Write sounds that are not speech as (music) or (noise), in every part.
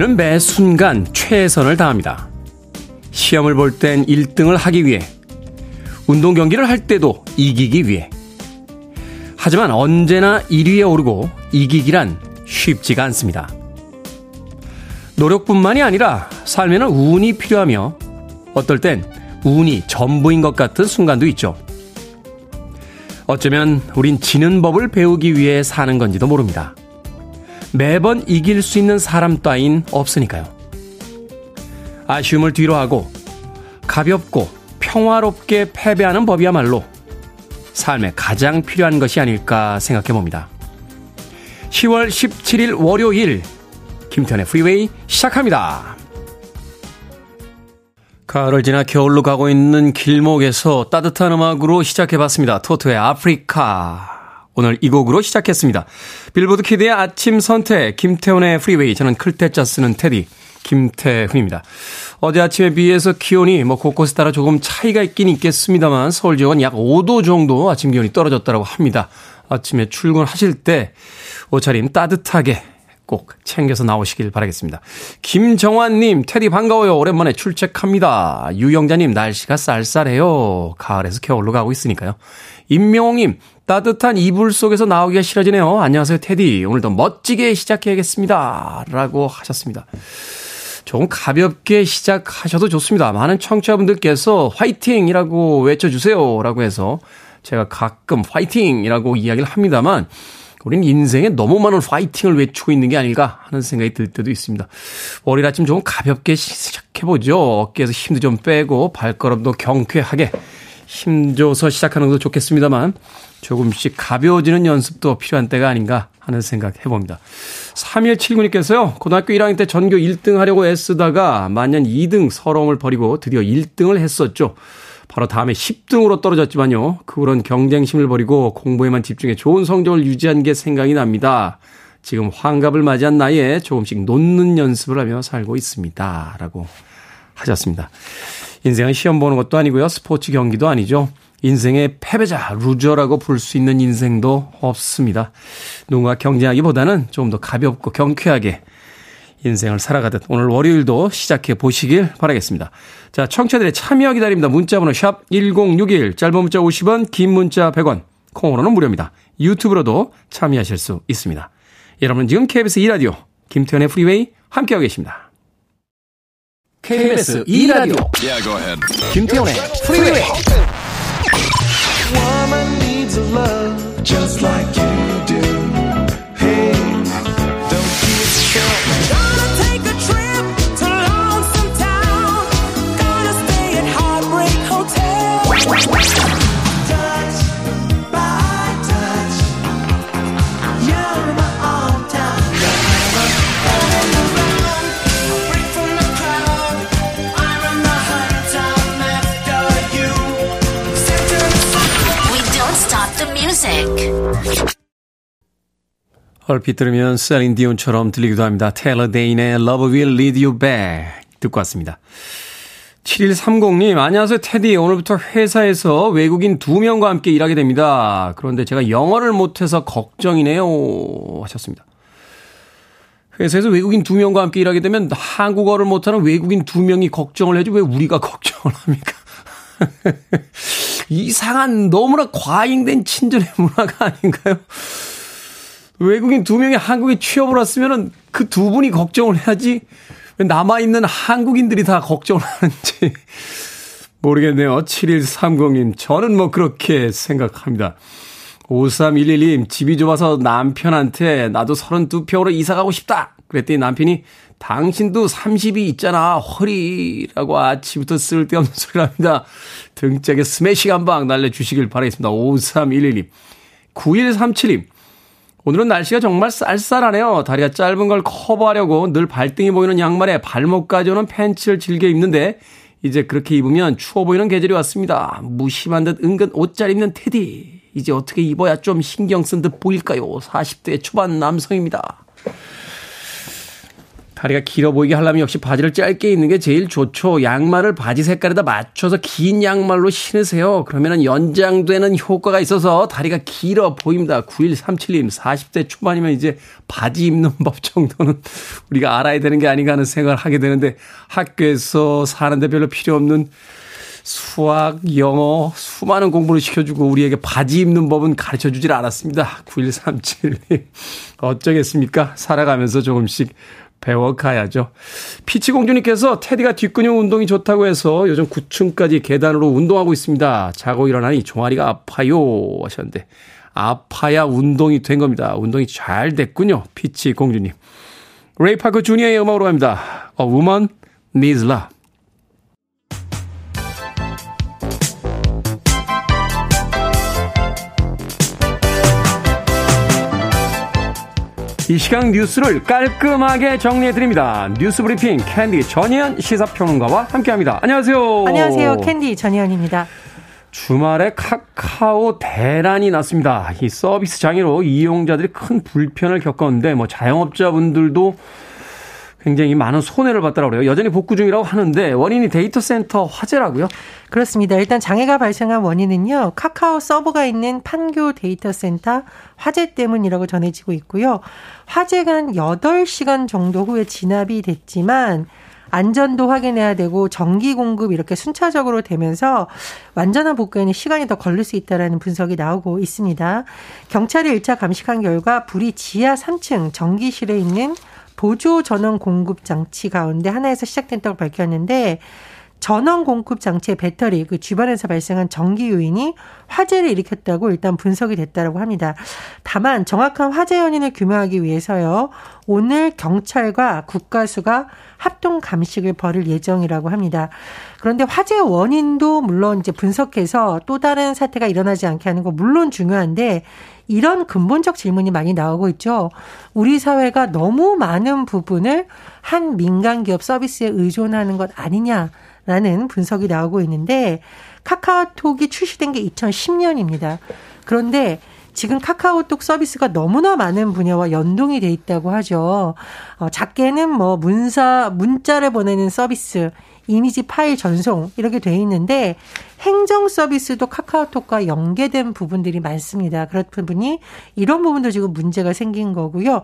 우리는 매 순간 최선을 다합니다. 시험을 볼 땐 1등을 하기 위해, 운동 경기를 할 때도 이기기 위해. 하지만 언제나 1위에 오르고 이기기란 쉽지가 않습니다. 노력뿐만이 아니라 삶에는 운이 필요하며 어떨 땐 운이 전부인 것 같은 순간도 있죠. 어쩌면 우린 지는 법을 배우기 위해 사는 건지도 모릅니다. 매번 이길 수 있는 사람 따윈 없으니까요. 아쉬움을 뒤로하고 가볍고 평화롭게 패배하는 법이야말로 삶에 가장 필요한 것이 아닐까 생각해 봅니다. 10월 17일 월요일 김태현의 프리웨이 시작합니다. 가을을 지나 겨울로 가고 있는 길목에서 따뜻한 음악으로 시작해봤습니다. 토토의 아프리카. 오늘 이 곡으로 시작했습니다. Billboard Kid의 아침 선택, 김태훈의 Freeway. 저는 클 태 자 쓰는 테디, 김태훈입니다. 어제 아침에 비해서 기온이 뭐 곳곳에 따라 조금 차이가 있긴 있겠습니다만 서울 지역은 약 5도 정도 아침 기온이 떨어졌다고 합니다. 아침에 출근하실 때 옷차림 따뜻하게 꼭 챙겨서 나오시길 바라겠습니다. 김정환님, 테디 반가워요. 오랜만에 출첵합니다. 유영자님, 날씨가 쌀쌀해요. 가을에서 겨울로 가고 있으니까요. 임명홍님, 따뜻한 이불 속에서 나오기가 싫어지네요. 안녕하세요, 테디. 오늘도 멋지게 시작해야겠습니다. 라고 하셨습니다. 조금 가볍게 시작하셔도 좋습니다. 많은 청취자분들께서 화이팅이라고 외쳐주세요. 라고 해서 제가 가끔 화이팅이라고 이야기를 합니다만, 우리는 인생에 너무 많은 파이팅을 외치고 있는 게 아닐까 하는 생각이 들 때도 있습니다. 월요일 아침 조금 가볍게 시작해보죠. 어깨에서 힘도 좀 빼고 발걸음도 경쾌하게 힘줘서 시작하는 것도 좋겠습니다만 조금씩 가벼워지는 연습도 필요한 때가 아닌가 하는 생각 해봅니다. 3179님께서요, 고등학교 1학년 때 전교 1등 하려고 애쓰다가 만년 2등 서러움을 버리고 드디어 1등을 했었죠. 바로 다음에 10등으로 떨어졌지만요. 그 후론 경쟁심을 버리고 공부에만 집중해 좋은 성적을 유지한 게 생각이 납니다. 지금 환갑을 맞이한 나이에 조금씩 놓는 연습을 하며 살고 있습니다. 라고 하셨습니다. 인생은 시험 보는 것도 아니고요. 스포츠 경기도 아니죠. 인생의 패배자, loser라고 부를 수 있는 인생도 없습니다. 누군가 경쟁하기보다는 좀 더 가볍고 경쾌하게 인생을 살아가듯 오늘 월요일도 시작해 보시길 바라겠습니다. 자, 청취자들의 참여 기다립니다. 문자번호 샵 1061, 짧은 문자 50원, 긴 문자 100원, 콩으로는 무료입니다. 유튜브로도 참여하실 수 있습니다. 여러분 지금 KBS 2라디오 김태현의 프리웨이 함께하고 계십니다. KBS 2라디오 yeah, 김태현의 프리웨이 Woman needs a love. Just like you 얼핏 들으면 셀린 디온처럼 들리기도 합니다. 테일러 데인의 Love Will Lead You Back 듣고 왔습니다. 7130님, 안녕하세요, 테디. 오늘부터 회사에서 외국인 두 명과 함께 일하게 됩니다. 그런데 제가 영어를 못해서 걱정이네요. 하셨습니다. 회사에서 외국인 두 명과 함께 일하게 되면 한국어를 못하는 외국인 두 명이 걱정을 해지 왜 우리가 걱정을 합니까? (laughs) 이상한 너무나 과잉된 친절의 문화가 아닌가요? 외국인 두 명이 한국에 취업을 왔으면은 그 두 분이 걱정을 해야지 왜 남아있는 한국인들이 다 걱정을 하는지 (laughs) 모르겠네요. 7130님. 저는 뭐 그렇게 생각합니다. 5311님, 집이 좁아서 남편한테 나도 32평으로 이사 가고 싶다. 그랬더니 남편이 당신도 30이 있잖아. 허리라고 아침부터 쓸데없는 소리를 합니다. 등짝에 스매싱 한 방 날려주시길 바라겠습니다. 5311님. 9137님. 오늘은 날씨가 정말 쌀쌀하네요. 다리가 짧은 걸 커버하려고 늘 발등이 보이는 양말에 발목까지 오는 팬츠를 즐겨 입는데 이제 그렇게 입으면 추워 보이는 계절이 왔습니다. 무심한 듯 은근 옷 잘 입는 테디. 이제 어떻게 입어야 좀 신경 쓴 듯 보일까요? 40대 초반 남성입니다. 다리가 길어 보이게 하려면 역시 바지를 짧게 입는 게 제일 좋죠. 양말을 바지 색깔에다 맞춰서 긴 양말로 신으세요. 그러면 연장되는 효과가 있어서 다리가 길어 보입니다. 9137님, 40대 초반이면 이제 바지 입는 (laughs) 법 정도는 우리가 알아야 되는 게 아닌가 하는 생각을 하게 되는데 학교에서 사는데 별로 필요 없는 수학, 영어, 수많은 공부를 시켜주고 우리에게 바지 입는 법은 가르쳐 주질 않았습니다. 9137님. 어쩌겠습니까? 살아가면서 조금씩 배워가야죠. 피치공주님께서 테디가 뒷근육 운동이 좋다고 해서 요즘 9층까지 계단으로 운동하고 있습니다. 자고 일어나니 종아리가 아파요 하셨는데 아파야 운동이 된 겁니다. 운동이 잘 됐군요. 피치공주님. 레이 파커 주니어의 음악으로 갑니다. A Woman Needs Love. 이 시간 뉴스를 깔끔하게 정리해드립니다. 뉴스 브리핑 캔디 전희연 시사평론가와 함께합니다. 안녕하세요. 안녕하세요. 캔디 전희연입니다. 주말에 카카오 대란이 났습니다. 이 서비스 장애로 이용자들이 큰 불편을 겪었는데 뭐 자영업자분들도 굉장히 많은 손해를 그래요. 여전히 복구 중이라고 하는데 원인이 데이터 센터 화재라고요? 그렇습니다. 일단 장애가 발생한 원인은요. 카카오 서버가 있는 판교 데이터 센터 화재 때문이라고 전해지고 있고요. 화재가 한 8시간 정도 후에 진압이 됐지만 안전도 확인해야 되고 전기 공급 이렇게 순차적으로 되면서 완전한 복구에는 시간이 더 걸릴 수 있다라는 분석이 나오고 있습니다. 경찰이 1차 감식한 결과 불이 지하 3층 전기실에 있는 보조 전원 공급 장치 가운데 하나에서 시작된다고 밝혔는데 전원 공급 장치의 배터리 그 주변에서 발생한 전기 요인이 화재를 일으켰다고 일단 분석이 됐다고 합니다. 다만 정확한 화재 원인을 규명하기 위해서요. 오늘 경찰과 국가수가 합동 감식을 벌일 예정이라고 합니다. 그런데 화재 원인도 물론 이제 분석해서 또 다른 사태가 일어나지 않게 하는 거 물론 중요한데 이런 근본적 질문이 많이 나오고 있죠. 우리 사회가 너무 많은 부분을 한 민간 기업 서비스에 의존하는 것 아니냐 라는 분석이 나오고 있는데 카카오톡이 출시된 게 2010년입니다. 그런데 지금 카카오톡 서비스가 너무나 많은 분야와 연동이 돼 있다고 하죠. 어, 작게는 뭐 문사 문자를 보내는 서비스, 이미지 파일 전송 이렇게 돼 있는데 행정 서비스도 카카오톡과 연계된 부분들이 많습니다. 그런 부분이 이런 부분도 지금 문제가 생긴 거고요.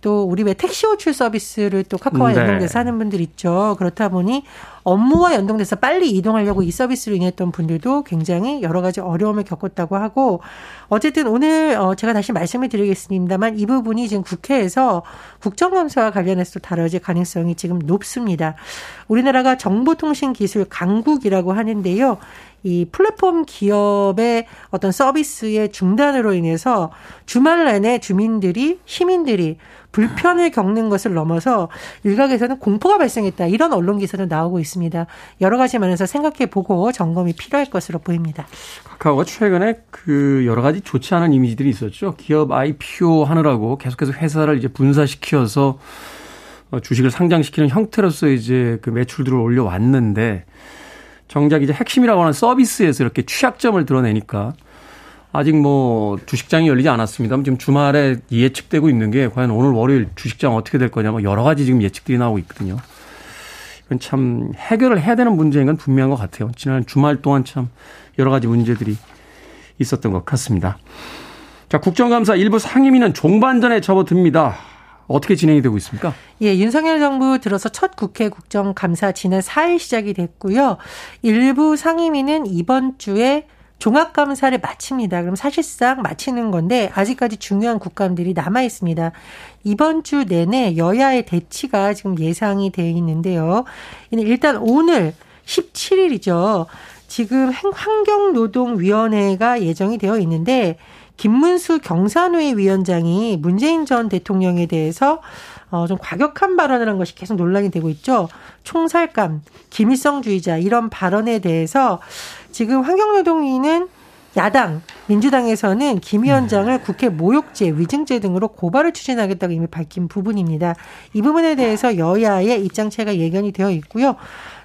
또 우리 왜 택시 호출 서비스를 또 카카오와 네. 연동돼서 하는 분들 있죠. 그렇다 보니 업무와 연동돼서 빨리 이동하려고 이 서비스로 인했던 분들도 굉장히 여러 가지 어려움을 겪었다고 하고 어쨌든 오늘 어 제가 다시 말씀을 드리겠습니다만 이 부분이 지금 국회에서 국정감사와 관련해서 다뤄질 가능성이 지금 높습니다. 우리나라가 정보통신기술 강국이라고 하는데요. 이 플랫폼 기업의 어떤 서비스의 중단으로 인해서 주말 내내 주민들이 시민들이 불편을 겪는 것을 넘어서 일각에서는 공포가 발생했다. 이런 언론 기사도 나오고 있습니다. 여러 가지 면에서 생각해 보고 점검이 필요할 것으로 보입니다. 카카오가 최근에 그 여러 가지 좋지 않은 이미지들이 있었죠. 기업 IPO 하느라고 계속해서 회사를 이제 분사시켜서 어, 주식을 상장시키는 형태로서 이제 그 매출들을 올려왔는데 정작 이제 핵심이라고 하는 서비스에서 이렇게 취약점을 드러내니까 아직 뭐 주식장이 열리지 않았습니다. 지금 주말에 예측되고 있는 게 과연 오늘 월요일 주식장 어떻게 될 거냐 뭐 여러 가지 지금 예측들이 나오고 있거든요. 이건 참 해결을 해야 되는 문제인 건 분명한 것 같아요. 지난 주말 동안 참 여러 가지 문제들이 있었던 것 같습니다. 자, 국정감사 일부 상임위는 종반전에 접어듭니다. 어떻게 진행이 되고 있습니까? 예, 윤석열 정부 들어서 첫 국회 국정감사 지난 4일 시작이 됐고요. 일부 상임위는 이번 주에 종합감사를 마칩니다. 그럼 사실상 마치는 건데 아직까지 중요한 국감들이 남아 있습니다. 이번 주 내내 여야의 대치가 지금 예상이 되어 있는데요. 일단 오늘 17일이죠. 지금 환경노동위원회가 예정이 되어 있는데 김문수 경산회 위원장이 문재인 전 대통령에 대해서 어, 좀 과격한 발언을 한 것이 계속 논란이 되고 있죠. 총살감, 김일성주의자 이런 발언에 대해서 지금 환경노동위는 야당 민주당에서는 김 위원장을 네. 국회 모욕죄, 위증죄 등으로 고발을 추진하겠다고 이미 밝힌 부분입니다. 이 부분에 대해서 여야의 입장차가 예견이 되어 있고요.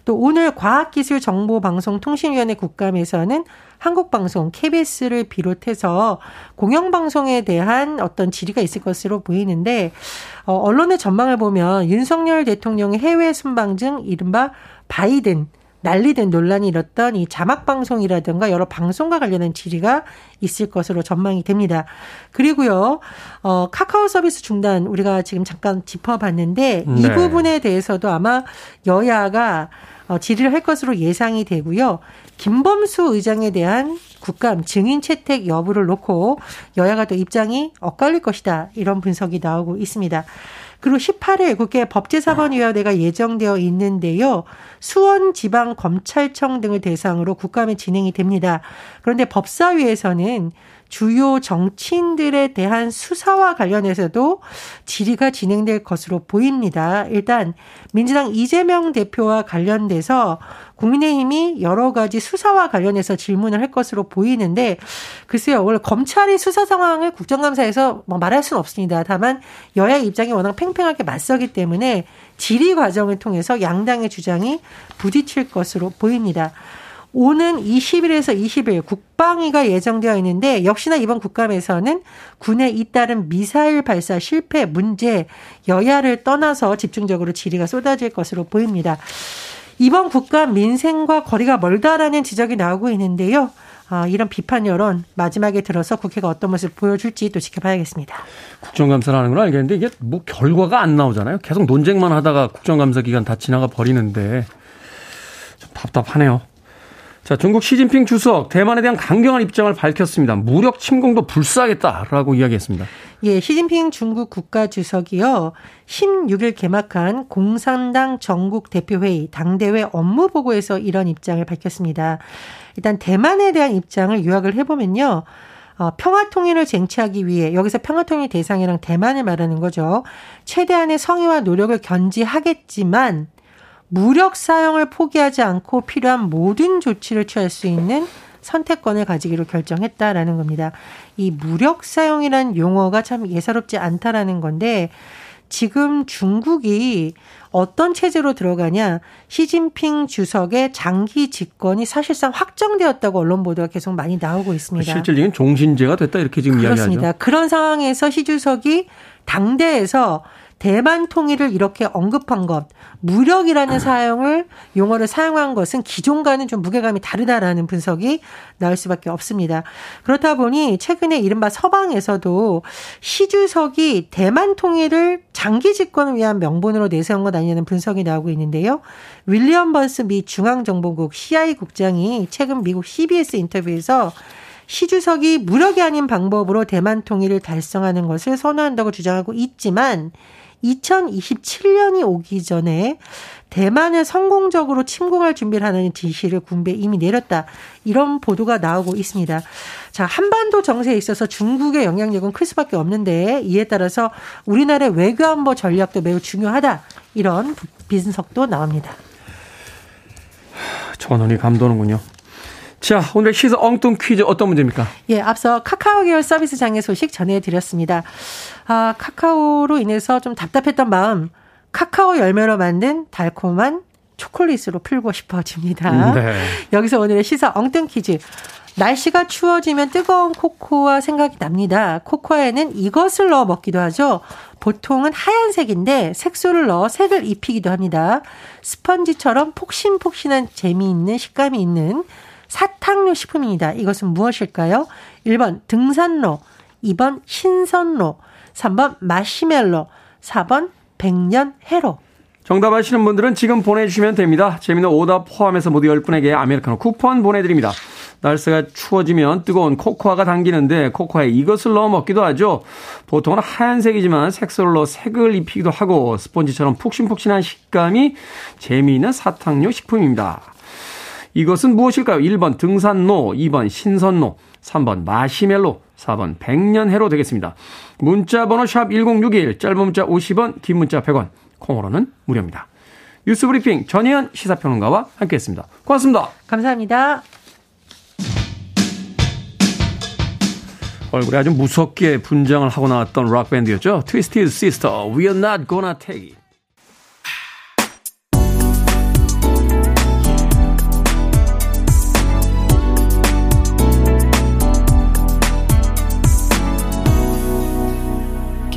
또 오늘 과학기술정보방송통신위원회 국감에서는 한국방송, KBS를 비롯해서 공영방송에 대한 어떤 질의가 있을 것으로 보이는데, 어, 언론의 전망을 보면 윤석열 대통령의 해외 순방 중 이른바 바이든, 난리된 논란이 일었던 이 자막 방송이라든가 여러 방송과 관련된 질의가 있을 것으로 전망이 됩니다. 그리고요, 어, 카카오 서비스 중단 우리가 지금 잠깐 짚어봤는데 네. 이 부분에 대해서도 아마 여야가 어, 질의를 할 것으로 예상이 되고요. 김범수 의장에 대한 국감 증인 채택 여부를 놓고 여야가 또 입장이 엇갈릴 것이다. 이런 분석이 나오고 있습니다. 그리고 18일 국회 법제사법위원회가 예정되어 있는데요. 수원 지방 검찰청 등을 대상으로 국감이 진행이 됩니다. 그런데 법사위에서는 주요 정치인들에 대한 수사와 관련해서도 질의가 진행될 것으로 보입니다. 일단 민주당 이재명 대표와 관련돼서 국민의힘이 여러 가지 수사와 관련해서 질문을 할 것으로 보이는데 글쎄요 원래 검찰이 수사 상황을 국정감사에서 뭐 말할 수는 없습니다. 다만 여야 입장이 워낙 팽팽하게 맞서기 때문에 질의 과정을 통해서 양당의 주장이 부딪힐 것으로 보입니다. 오는 20일에서 20일 국방위가 예정되어 있는데 역시나 이번 국감에서는 군에 잇따른 미사일 발사 실패 문제 여야를 떠나서 집중적으로 질의가 쏟아질 것으로 보입니다. 이번 국감 민생과 거리가 멀다라는 지적이 나오고 있는데요. 아, 이런 비판 여론 마지막에 들어서 국회가 어떤 모습을 보여줄지 또 지켜봐야겠습니다. 국정감사를 하는 건 알겠는데 이게 뭐 결과가 안 나오잖아요. 계속 논쟁만 하다가 국정감사 기간 다 지나가 버리는데 좀 답답하네요. 자, 중국 시진핑 주석 대만에 대한 강경한 입장을 밝혔습니다. 무력 침공도 불사하겠다라고 이야기했습니다. 예, 시진핑 중국 국가 주석이요. 16일 개막한 공산당 전국 대표회의 당대회 업무 보고에서 이런 입장을 밝혔습니다. 일단 대만에 대한 입장을 요약을 해 보면요. 어, 평화 통일을 쟁취하기 위해 여기서 평화 통일 대상이랑 대만을 말하는 거죠. 최대한의 성의와 노력을 견지하겠지만 무력 사용을 포기하지 않고 필요한 모든 조치를 취할 수 있는 선택권을 가지기로 결정했다라는 겁니다. 이 무력 사용이란 용어가 참 예사롭지 않다라는 건데 지금 중국이 어떤 체제로 들어가냐 시진핑 주석의 장기 집권이 사실상 확정되었다고 언론 보도가 계속 많이 나오고 있습니다. 실질적인 종신제가 됐다 이렇게 지금 그렇습니다. 이야기하죠. 그런 상황에서 시 주석이 당대에서 대만 통일을 이렇게 언급한 것, 무력이라는 사용을 용어를 사용한 것은 기존과는 좀 무게감이 다르다라는 분석이 나올 수밖에 없습니다. 그렇다 보니 최근에 이른바 서방에서도 시 주석이 대만 통일을 장기 집권을 위한 명분으로 내세운 것 아니냐는 분석이 나오고 있는데요. 윌리엄 번스 미 중앙정보국 CIA 국장이 최근 미국 CBS 인터뷰에서 시 주석이 무력이 아닌 방법으로 대만 통일을 달성하는 것을 선호한다고 주장하고 있지만 2027년이 오기 전에 대만을 성공적으로 침공할 준비를 하는 지시를 군부에 이미 내렸다. 이런 보도가 나오고 있습니다. 자, 한반도 정세에 있어서 중국의 영향력은 클 수밖에 없는데 이에 따라서 우리나라의 외교안보 전략도 매우 중요하다. 이런 비준석도 나옵니다. 전원이 감도는군요. 자, 오늘 시사 엉뚱 퀴즈 어떤 문제입니까? 예, 앞서 카카오 계열 서비스장의 소식 전해드렸습니다. 아, 카카오로 인해서 좀 답답했던 마음, 카카오 열매로 만든 달콤한 초콜릿으로 풀고 싶어집니다. 네. 여기서 오늘의 시사 엉뚱 퀴즈. 날씨가 추워지면 뜨거운 코코아 생각이 납니다. 코코아에는 이것을 넣어 먹기도 하죠. 보통은 하얀색인데 색소를 넣어 색을 입히기도 합니다. 스펀지처럼 폭신폭신한 재미있는 식감이 있는 사탕류 식품입니다. 이것은 무엇일까요? 1번 등산로, 2번 신선로, 3번 마시멜로, 4번 백년 해로. 정답 아시는 분들은 지금 보내주시면 됩니다. 재미는 오답 포함해서 모두 10분에게 아메리카노 쿠폰 보내드립니다. 날씨가 추워지면 뜨거운 코코아가 당기는데 코코아에 이것을 넣어 먹기도 하죠. 보통은 하얀색이지만 넣어 색을 입히기도 하고 스펀지처럼 푹신푹신한 식감이 재미있는 사탕류 식품입니다. 이것은 무엇일까요? 1번 등산로, 2번 신선로, 3번 마시멜로, 4번 백년해로 되겠습니다. 문자 번호 샵 1061, 짧은 문자 50원, 긴 문자 100원, 콩으로는 무료입니다. 뉴스 브리핑 전희연 시사평론가와 함께했습니다. 고맙습니다. 감사합니다. 얼굴에 아주 무섭게 분장을 하고 나왔던 락밴드였죠. Twisted Sister, We are not gonna take it.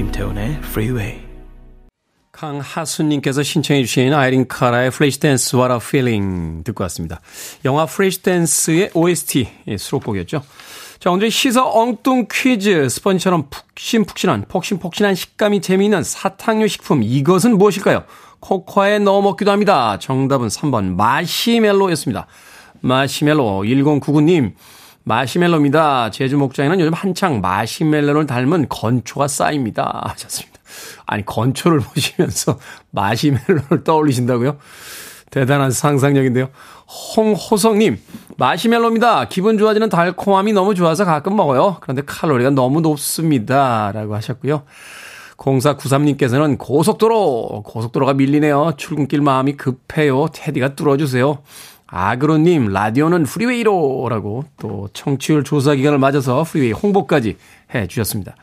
Freeway. 강하수님께서 신청해 주신 아이린 카라의 Flashdance What a Feeling 듣고 왔습니다. 영화 Flash Dance의 OST 수록곡이었죠. 자, 오늘 시사 엉뚱 퀴즈 스펀지처럼 푹신푹신한 폭신폭신한 식감이 재미있는 사탕류 식품 이것은 무엇일까요? 코코아에 넣어 먹기도 합니다. 정답은 3번 마시멜로였습니다. 마시멜로 1099님 마시멜로입니다. 제주 목장에는 요즘 한창 마시멜로를 닮은 건초가 쌓입니다. (laughs) 하셨습니다. 아니, 건초를 (laughs) 보시면서 마시멜로를 떠올리신다고요? 대단한 상상력인데요. 홍호성님, 마시멜로입니다. 기분 좋아지는 달콤함이 너무 좋아서 가끔 먹어요. 그런데 칼로리가 너무 높습니다. 라고 하셨고요. 0493님께서는 고속도로, 고속도로가 밀리네요. 출근길 마음이 급해요. 테디가 뚫어주세요. 아그로님, 라디오는 Freeway로! 라고 또 청취율 조사 기간을 맞아서 Freeway 홍보까지 해 주셨습니다.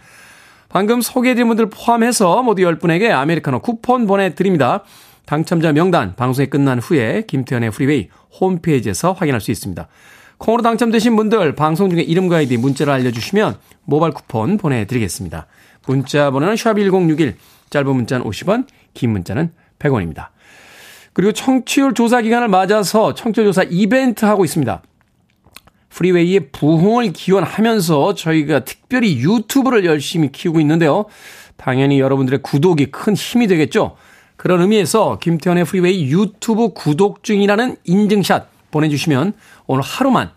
방금 소개해드린 분들 포함해서 모두 10분에게 아메리카노 쿠폰 보내드립니다. 당첨자 명단 방송이 끝난 후에 김태훈의 Freeway 홈페이지에서 확인할 수 있습니다. 콩으로 당첨되신 분들 방송 중에 이름과 아이디 문자를 알려주시면 모바일 쿠폰 보내드리겠습니다. 문자 번호는 샵1061 짧은 문자는 50원 긴 문자는 100원입니다. 그리고 청취율 조사 기간을 맞아서 청취율 조사 이벤트 하고 있습니다. 프리웨이의 부흥을 기원하면서 저희가 특별히 유튜브를 열심히 키우고 있는데요. 당연히 여러분들의 구독이 큰 힘이 되겠죠. 그런 의미에서 김태훈의 프리웨이 유튜브 구독 중이라는 인증샷 보내주시면 오늘 하루만,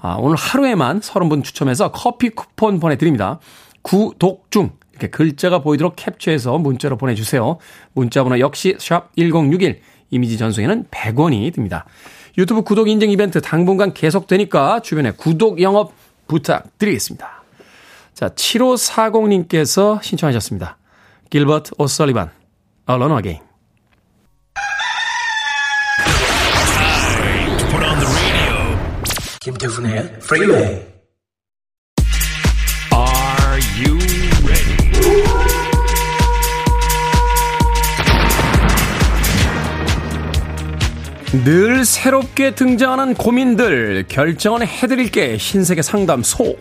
아, 오늘 하루에만 30분 추첨해서 커피 쿠폰 보내드립니다. 구독 중. 이렇게 글자가 보이도록 캡처해서 문자로 보내주세요. 문자번호 역시 샵 1061. 이미지 전송에는 100원이 듭니다. 유튜브 구독 인증 이벤트 당분간 계속되니까 주변에 구독 영업 부탁드리겠습니다. 자, 7540님께서 신청하셨습니다. 길버트 오설리반, Alone Again. 김태훈의 프리웨이 늘 새롭게 등장하는 고민들 결정은 해드릴게 신세계 상담소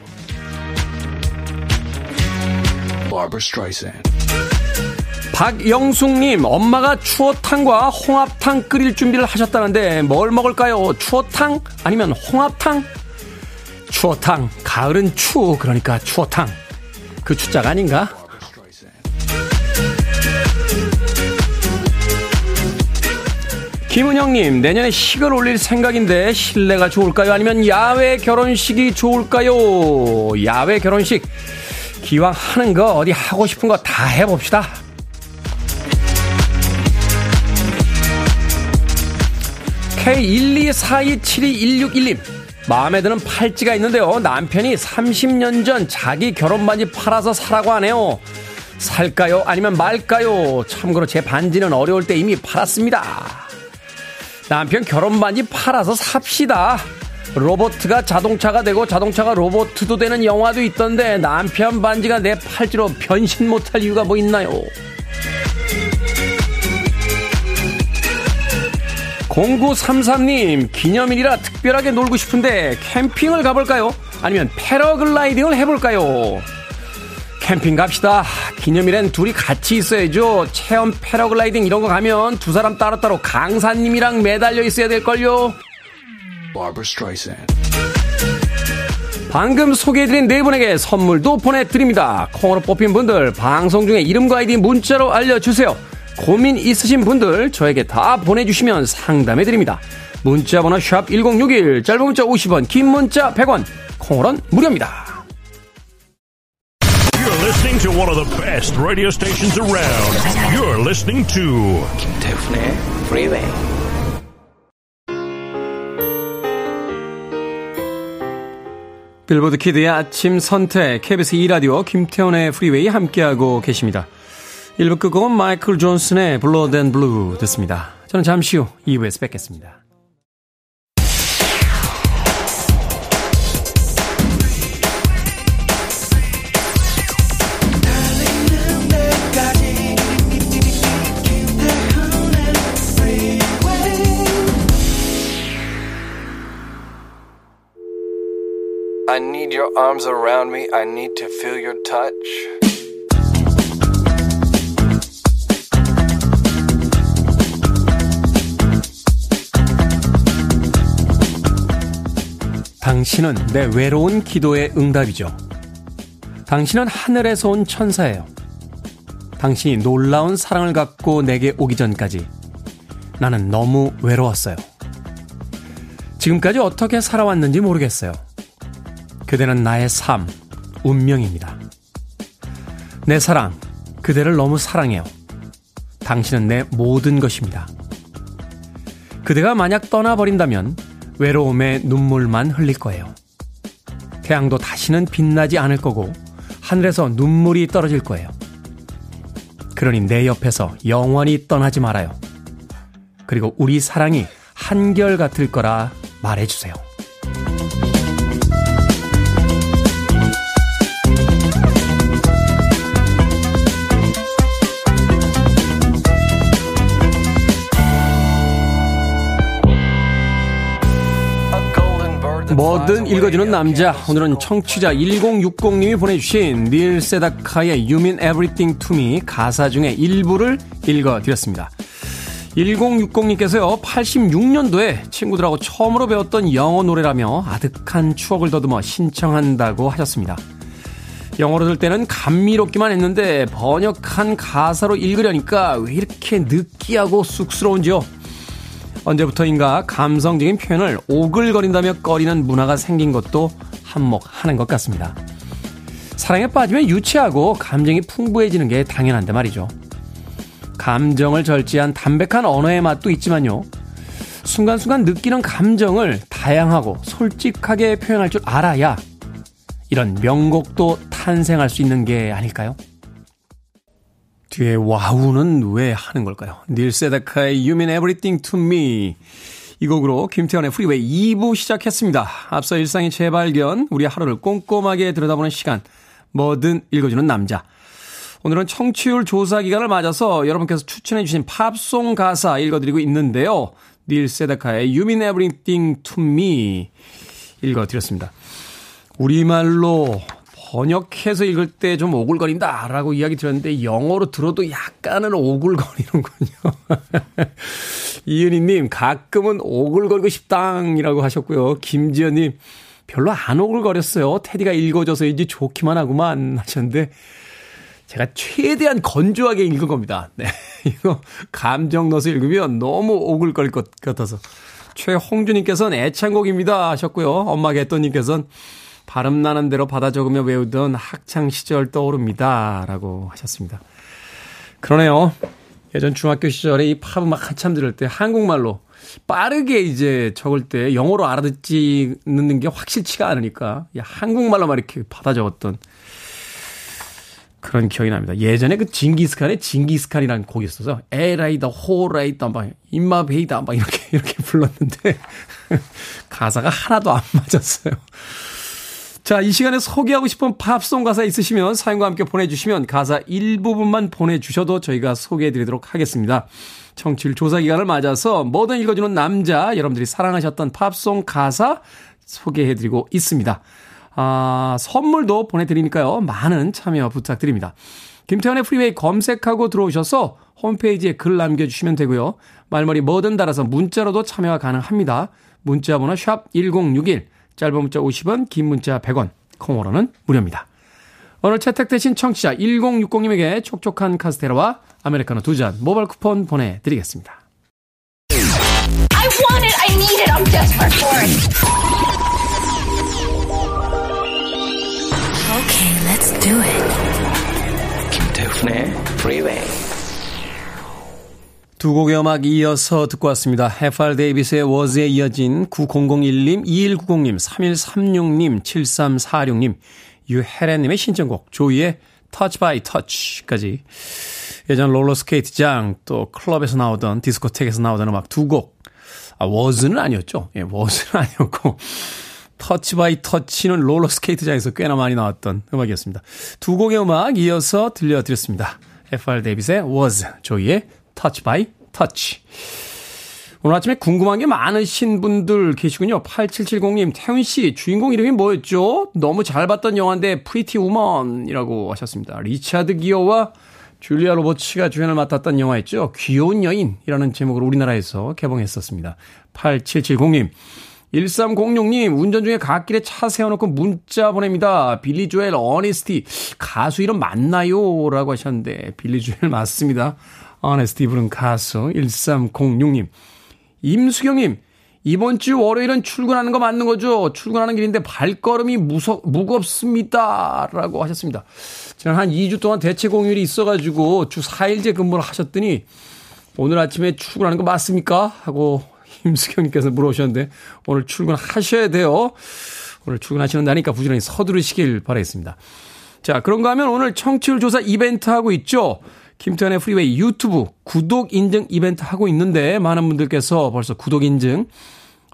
박영숙님 엄마가 추어탕과 홍합탕 끓일 준비를 하셨다는데 뭘 먹을까요? 추어탕 아니면 홍합탕? 추어탕 가을은 추 그러니까 추어탕 그 추자가 아닌가? 김은영님, 내년에 식을 올릴 생각인데 실내가 좋을까요? 아니면 야외 결혼식이 좋을까요? 야외 결혼식. 기왕 하는 거 어디 하고 싶은 거 다 해봅시다. K124272161님. 마음에 드는 팔찌가 있는데요. 남편이 30년 전 자기 결혼 반지 팔아서 사라고 하네요. 살까요? 아니면 말까요? 참고로 제 반지는 어려울 때 이미 팔았습니다. 남편 결혼 반지 팔아서 삽시다. 로보트가 자동차가 되고 자동차가 로보트도 되는 영화도 있던데 남편 반지가 내 팔찌로 변신 못할 이유가 뭐 있나요? 0933님, 기념일이라 특별하게 놀고 싶은데 캠핑을 가볼까요? 아니면 패러글라이딩을 해볼까요? 캠핑 갑시다. 기념일엔 둘이 같이 있어야죠. 체험 패러글라이딩 이런 거 가면 두 사람 따로따로 강사님이랑 매달려 있어야 될걸요. 방금 소개해드린 네 분에게 선물도 보내드립니다. 콩으로 뽑힌 분들 방송 중에 이름과 아이디 문자로 알려주세요. 고민 있으신 분들 저에게 다 보내주시면 상담해드립니다. 문자번호 샵 1061 짧은 문자 50원 긴 문자 100원 콩으로는 무료입니다. Listening to one of the best radio stations around. You're listening to 김태훈의 Freeway. 빌보드 Kid의 아침 선택 KBS 2 라디오 김태훈의 프리웨이 함께하고 계십니다. 1부 끝곡은 마이클 존슨의 Bluer Than Blue 듣습니다. 저는 잠시 후 2부에서 뵙겠습니다. I need your arms around me. I need to feel your touch. 당신은 내 외로운 기도의 응답이죠. 당신은 하늘에서 온 천사예요. 당신이 놀라운 사랑을 갖고 내게 오기 전까지 나는 너무 외로웠어요. 지금까지 어떻게 살아왔는지 모르겠어요. 그대는 나의 삶, 운명입니다. 내 사랑, 그대를 너무 사랑해요. 당신은 내 모든 것입니다. 그대가 만약 떠나버린다면 외로움에 눈물만 흘릴 거예요. 태양도 다시는 빛나지 않을 거고 하늘에서 눈물이 떨어질 거예요. 그러니 내 옆에서 영원히 떠나지 말아요. 그리고 우리 사랑이 한결 같을 거라 말해주세요. 뭐든 읽어주는 남자. 오늘은 청취자 1060님이 보내주신 닐 세다카의 You Mean Everything to Me 가사 중에 일부를 읽어드렸습니다. 1060님께서요, 86년도에 친구들하고 처음으로 배웠던 영어 노래라며 아득한 추억을 더듬어 신청한다고 하셨습니다. 영어로 들 때는 감미롭기만 했는데 번역한 가사로 읽으려니까 왜 이렇게 느끼하고 쑥스러운지요? 언제부터인가 감성적인 표현을 오글거린다며 꺼리는 문화가 생긴 것도 한몫하는 것 같습니다. 사랑에 빠지면 유치하고 감정이 풍부해지는 게 당연한데 말이죠. 감정을 절제한 담백한 언어의 맛도 있지만요. 순간순간 느끼는 감정을 다양하고 솔직하게 표현할 줄 알아야 이런 명곡도 탄생할 수 있는 게 아닐까요? 뒤에 wow는 왜 하는 걸까요? 닐 세다카의 You Mean Everything to Me 이 곡으로 김태훈의 프리웨이 2부 시작했습니다. 앞서 일상의 재발견, 우리 하루를 꼼꼼하게 들여다보는 시간, 뭐든 읽어주는 남자. 오늘은 청취율 조사 기간을 맞아서 여러분께서 추천해주신 팝송 가사 읽어드리고 있는데요. 닐 세다카의 You Mean Everything to Me 읽어드렸습니다. 우리말로 번역해서 읽을 때 좀 오글거린다 라고 이야기 드렸는데 영어로 들어도 약간은 오글거리는군요. (laughs) 이은희님, 가끔은 오글거리고 싶당이라고 하셨고요. 김지연님, 별로 안 오글거렸어요. 테디가 읽어줘서인지 좋기만 하구만 하셨는데, 제가 최대한 건조하게 읽은 겁니다. (laughs) 네. 이거 감정 넣어서 읽으면 너무 오글거릴 것 같아서. 최홍주님께서는 애창곡입니다 하셨고요. 엄마 개또님께서는 발음 나는 대로 받아 적으며 외우던 학창 시절 떠오릅니다. 라고 하셨습니다. 그러네요. 예전 중학교 시절에 이 팝 음악 한참 들을 때 한국말로 빠르게 이제 적을 때 영어로 알아듣지는 게 확실치가 않으니까 한국말로만 이렇게 받아 적었던 그런 기억이 납니다. 예전에 그 징기스칸의 징기스칸이라는 곡이 있어서 에라이다 호라이다 막 임마베이다 막 이렇게 이렇게 불렀는데 (laughs) 가사가 하나도 안 맞았어요. 자, 이 시간에 소개하고 싶은 팝송 가사 있으시면 사연과 함께 보내주시면 가사 일부분만 보내주셔도 저희가 소개해드리도록 하겠습니다. 청취율 조사 기간을 맞아서 뭐든 읽어주는 남자, 여러분들이 사랑하셨던 팝송 가사 소개해드리고 있습니다. 아, 선물도 보내드리니까요. 많은 참여 부탁드립니다. 김태훈의 프리웨이 검색하고 들어오셔서 홈페이지에 글 남겨주시면 되고요. 말머리 뭐든 달아서 문자로도 참여가 가능합니다. 문자 번호 샵 1061, 짧은 문자 50원, 긴 문자 100원, 콩으로는 무료입니다. 오늘 채택되신 청취자 1060님에게 촉촉한 카스테라와 아메리카노 두 잔 모바일 쿠폰 보내드리겠습니다. I want it, I need it, I'm desperate for it. Okay, let's do it. 김태훈의 Freeway. 두 곡의 음악 이어서 듣고 왔습니다. FR 데이빗의 Words에 이어진 9001님, 2190님, 3136님, 7346님, 유혜래님의 신청곡, 조이의 Touch by Touch까지 예전 롤러스케이트장 또 클럽에서 나오던 디스코텍에서 나오던 음악 두 곡. 아, Words는 아니었죠. 예, Words는 (laughs) 아니었고 Touch by Touch는 롤러스케이트장에서 꽤나 많이 나왔던 음악이었습니다. 두 곡의 음악 이어서 들려드렸습니다. FR 데이빗의 Words, 조이의 Touch by Touch. 오늘 아침에 궁금한 게 많으신 분들 계시군요. 8770님, 태훈 씨, 주인공 이름이 뭐였죠? 너무 잘 봤던 영화인데, Pretty Woman이라고 하셨습니다. 리차드 기어와 줄리아 로버츠가 주연을 맡았던 영화였죠. 귀여운 여인이라는 제목으로 우리나라에서 개봉했었습니다. 8770님, 1306님, 운전 중에 갓길에 차 세워놓고 문자 보냅니다. 빌리 조엘 어니스티. 가수 이름 맞나요? 라고 하셨는데, 빌리 조엘 맞습니다. 어니스티 부른 가수 1306님. 임수경님, 이번 주 월요일은 출근하는 거 맞는 거죠? 출근하는 길인데 발걸음이 무서, 무겁습니다. 라고 하셨습니다. 지난 한 2주 동안 대체 공휴일이 있어가지고 주 4일제 근무를 하셨더니 오늘 아침에 출근하는 거 맞습니까? 하고 임수경님께서 물어보셨는데 오늘 출근하셔야 돼요. 오늘 출근하시는 날이니까 부지런히 서두르시길 바라겠습니다. 자, 그런가 하면 오늘 청취율 조사 이벤트 하고 있죠. 김태훈의 프리웨이 유튜브 구독 인증 이벤트 하고 있는데 많은 분들께서 벌써 구독 인증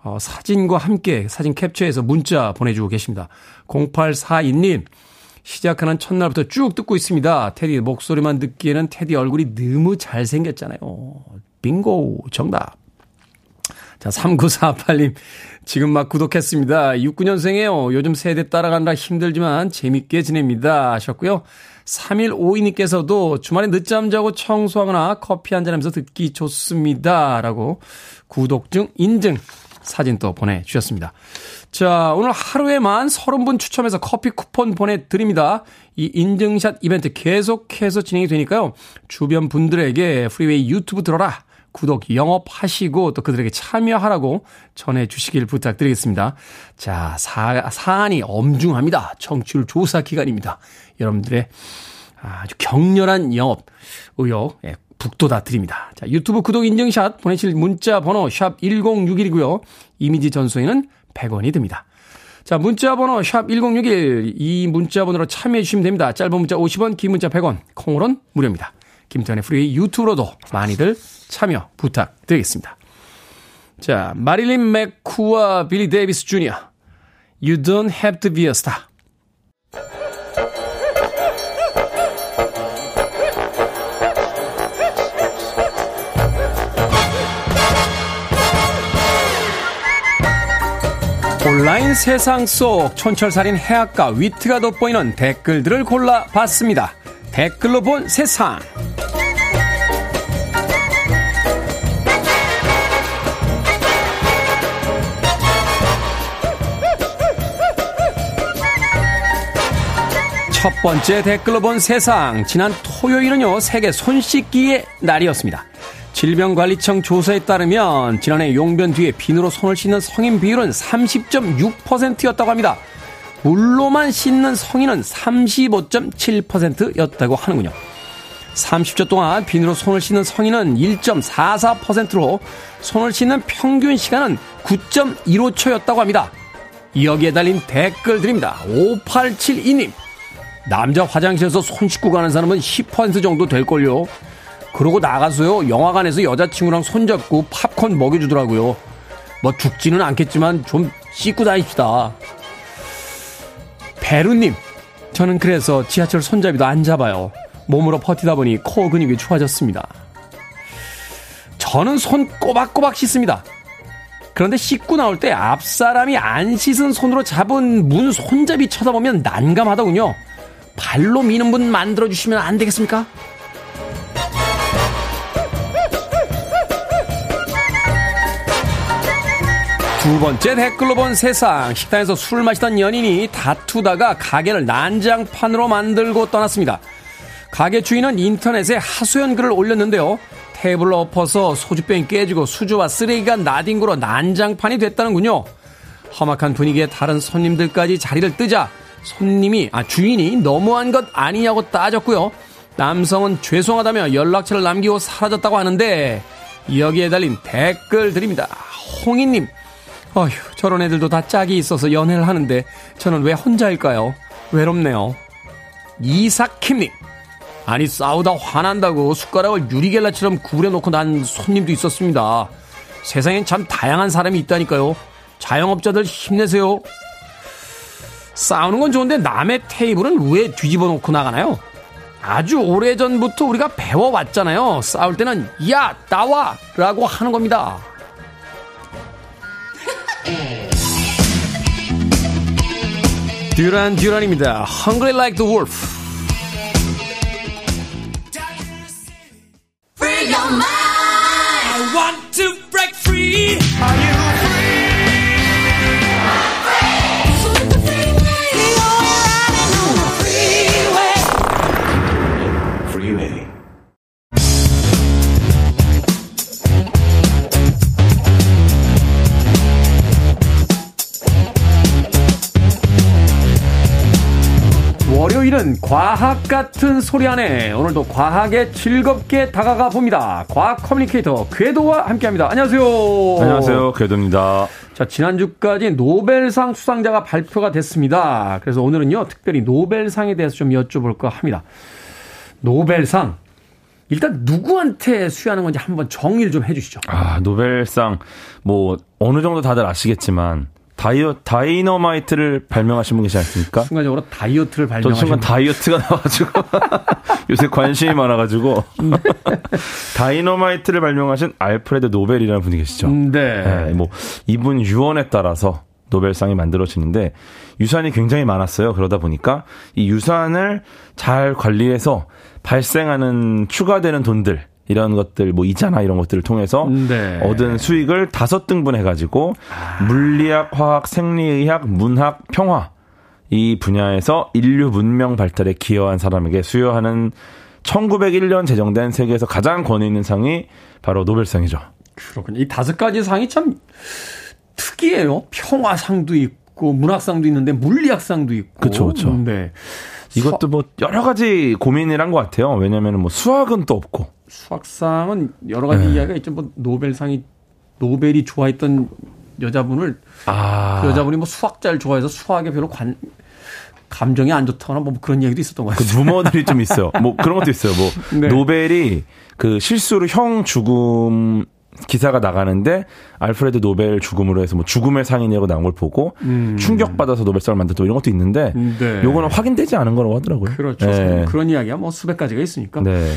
어, 사진과 함께 사진 캡처해서 문자 보내주고 계십니다. 0842님 시작하는 첫날부터 쭉 듣고 있습니다. 테디 목소리만 듣기에는 테디 얼굴이 너무 잘생겼잖아요. 빙고 정답. 자, 3948님, 지금 막 구독했습니다. 69년생이에요. 요즘 세대 따라가느라 힘들지만 재밌게 지냅니다. 하셨고요. 3152님께서도 주말에 늦잠 자고 청소하거나 커피 한잔 하면서 듣기 좋습니다. 라고 구독증 인증 사진 또 보내주셨습니다. 자, 오늘 하루에만 30분 추첨해서 커피 쿠폰 보내드립니다. 이 인증샷 이벤트 계속해서 진행이 되니까요. 주변 분들에게 프리웨이 유튜브 들어라. 구독 영업하시고 또 그들에게 참여하라고 전해 주시길 부탁드리겠습니다. 자, 사, 사안이 엄중합니다. 청취율 조사 기간입니다. 여러분들의 아주 격렬한 영업 의욕 예, 북돋아 드립니다. 자, 유튜브 구독 인증샷 보내실 문자 번호 샵 1061이고요. 이미지 전송에는 100원이 듭니다. 자, 문자 번호 샵 1061, 이 문자 번호로 참여해 주시면 됩니다. 짧은 문자 50원, 긴 문자 100원, 콩으로는 무료입니다. 김태훈의 프리 유튜브로도 많이들 참여 부탁드리겠습니다. 자, 마릴린 맥쿠와 빌리 데이비스 주니어. You don't have to be a star. 온라인 세상 속 촌철살인 해악과 위트가 돋보이는 댓글들을 골라봤습니다. 댓글로 본 세상. 첫 번째 댓글로 본 세상. 지난 토요일은요, 세계 손 씻기의 날이었습니다. 질병관리청 조사에 따르면 지난해 용변 뒤에 비누로 손을 씻는 성인 비율은 30.6%였다고 합니다. 물로만 씻는 성인은 35.7%였다고 하는군요. 30초 동안 비누로 손을 씻는 성인은 1.44%로 손을 씻는 평균 시간은 9.15초였다고 합니다. 여기에 달린 댓글 드립니다. 5872님. 남자 화장실에서 손 씻고 가는 사람은 10% 정도 될걸요. 그러고 나가서요, 영화관에서 여자친구랑 손잡고 팝콘 먹여주더라고요. 뭐 죽지는 않겠지만 좀 씻고 다닙시다. 베루님, 저는 그래서 지하철 손잡이도 안 잡아요. 몸으로 버티다 보니 코어 근육이 좋아졌습니다. 저는 손 꼬박꼬박 씻습니다. 그런데 씻고 나올 때 앞사람이 안 씻은 손으로 잡은 문 손잡이 쳐다보면 난감하더군요. 발로 미는 분 만들어주시면 안 되겠습니까? 두 번째 댓글로 본 세상. 식당에서 술 마시던 연인이 다투다가 가게를 난장판으로 만들고 떠났습니다. 가게 주인은 인터넷에 하소연 글을 올렸는데요. 테이블을 엎어서 소주병이 깨지고 수주와 쓰레기가 나뒹굴어 난장판이 됐다는군요. 험악한 분위기에 다른 손님들까지 자리를 뜨자 손님이 아 주인이 너무한 것 아니냐고 따졌고요. 남성은 죄송하다며 연락처를 남기고 사라졌다고 하는데 여기에 달린 댓글 드립니다. 홍희님, 어휴 저런 애들도 다 짝이 있어서 연애를 하는데 저는 왜 혼자일까요? 외롭네요. 이삭킴님, 아니 싸우다 화난다고 숟가락을 유리겔라처럼 구부려놓고 난 손님도 있었습니다. 세상엔 참 다양한 사람이 있다니까요. 자영업자들 힘내세요. 싸우는 건 좋은데 남의 테이블은 왜 뒤집어 놓고 나가나요? 아주 오래전부터 우리가 배워왔잖아요. 싸울 때는 야 나와 라고 하는 겁니다. 듀란 듀란입니다. Hungry like the wolf. Free your mind. 화요일은 과학 같은 소리 안에 오늘도 과학에 즐겁게 다가가 봅니다. 과학 커뮤니케이터 궤도와 함께합니다. 안녕하세요. 안녕하세요. 궤도입니다. 자, 지난주까지 노벨상 수상자가 발표가 됐습니다. 그래서 오늘은요, 특별히 노벨상에 대해서 좀 여쭤볼까 합니다. 노벨상. 일단 누구한테 수여하는 건지 한번 정의를 좀 해주시죠. 아, 노벨상, 뭐, 어느 정도 다들 아시겠지만, 다이어, 다이너마이트를 발명하신 분 계시지 않습니까? 순간적으로 다이어트를 발명하신 저 순간 다이어트가 나와가지고 (laughs) 요새 관심이 많아가지고 네. (laughs) 다이너마이트를 발명하신 알프레드 노벨이라는 분이 계시죠. 음, 네. 네. 뭐 이분 유언에 따라서 노벨상이 만들어지는데 유산이 굉장히 많았어요. 그러다 보니까 이 유산을 잘 관리해서 발생하는 추가되는 돈들 이런 것들 뭐 이자나 이런 것들을 통해서 네. 얻은 수익을 다섯 등분해 가지고 아. 물리학, 화학, 생리의학, 문학, 평화 이 분야에서 인류 문명 발달에 기여한 사람에게 수여하는 1901년 제정된 세계에서 가장 권위 있는 상이 바로 노벨상이죠. 그렇군요. 이 다섯 가지 상이 참 특이해요. 평화상도 있고 문학상도 있는데 물리학상도 있고. 그렇죠, 그렇죠. 네. 이것도 뭐 여러 가지 고민을 한 것 같아요. 왜냐하면 뭐 수학은 또 없고 수학상은 여러 가지 네. 이야기가 있죠. 뭐 노벨상이 노벨이 좋아했던 여자분을 아. 그 여자분이 뭐 수학자를 좋아해서 수학에 별로 관 감정이 안 좋거나 뭐 그런 얘기도 있었던 것 같아요. 그 루머들이 좀 있어요. 뭐 그런 것도 있어요. 뭐 (laughs) 네. 노벨이 그 실수로 형 죽음 기사가 나가는데 알프레드 노벨 죽음으로 해서 뭐 죽음의 상이냐고 나온 걸 보고 음. 충격받아서 노벨상을 만들었다 이런 것도 있는데 네. 요거는 확인되지 않은 거라고 하더라고요. 그렇죠. 네. 그런 이야기야 뭐 수백 가지가 있으니까. 네.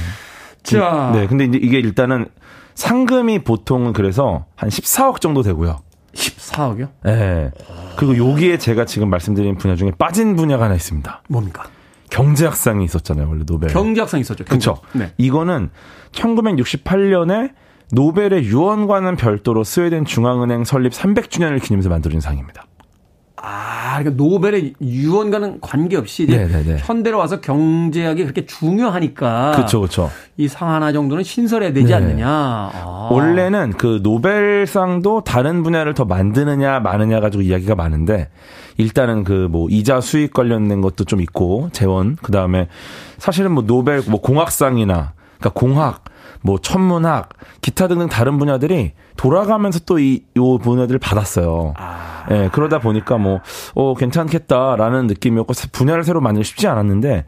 자. 네. 근데 이제 이게 일단은 상금이 보통은 그래서 한 14억 정도 되고요. 14억이요? 네. 그리고 여기에 제가 지금 말씀드린 분야 중에 빠진 분야가 하나 있습니다. 뭡니까? 경제학상이 있었잖아요, 원래 노벨. 경제학상 있었죠. 그렇죠. 네. 이거는 1968년에 노벨의 유언과는 별도로 스웨덴 중앙은행 설립 300주년을 기념해서 만들어진 상입니다. 아, 그러니까 노벨의 유언과는 관계없이 네네네. 현대로 와서 경제학이 그렇게 중요하니까 그렇죠, 그렇죠. 이 상 하나 정도는 신설해야 되지 네. 않느냐. 아. 원래는 그 노벨상도 다른 분야를 더 만드느냐 마느냐 가지고 이야기가 많은데 일단은 그 뭐 이자 수익 관련된 것도 좀 있고 재원 그 다음에 사실은 뭐 노벨 뭐 공학상이나 그러니까 공학 뭐 천문학, 기타 등등 다른 분야들이 돌아가면서 또 이 요 분야들을 받았어요. 아. 예, 그러다 보니까 뭐, 어, 괜찮겠다라는 느낌이었고, 분야를 새로 만들기 쉽지 않았는데,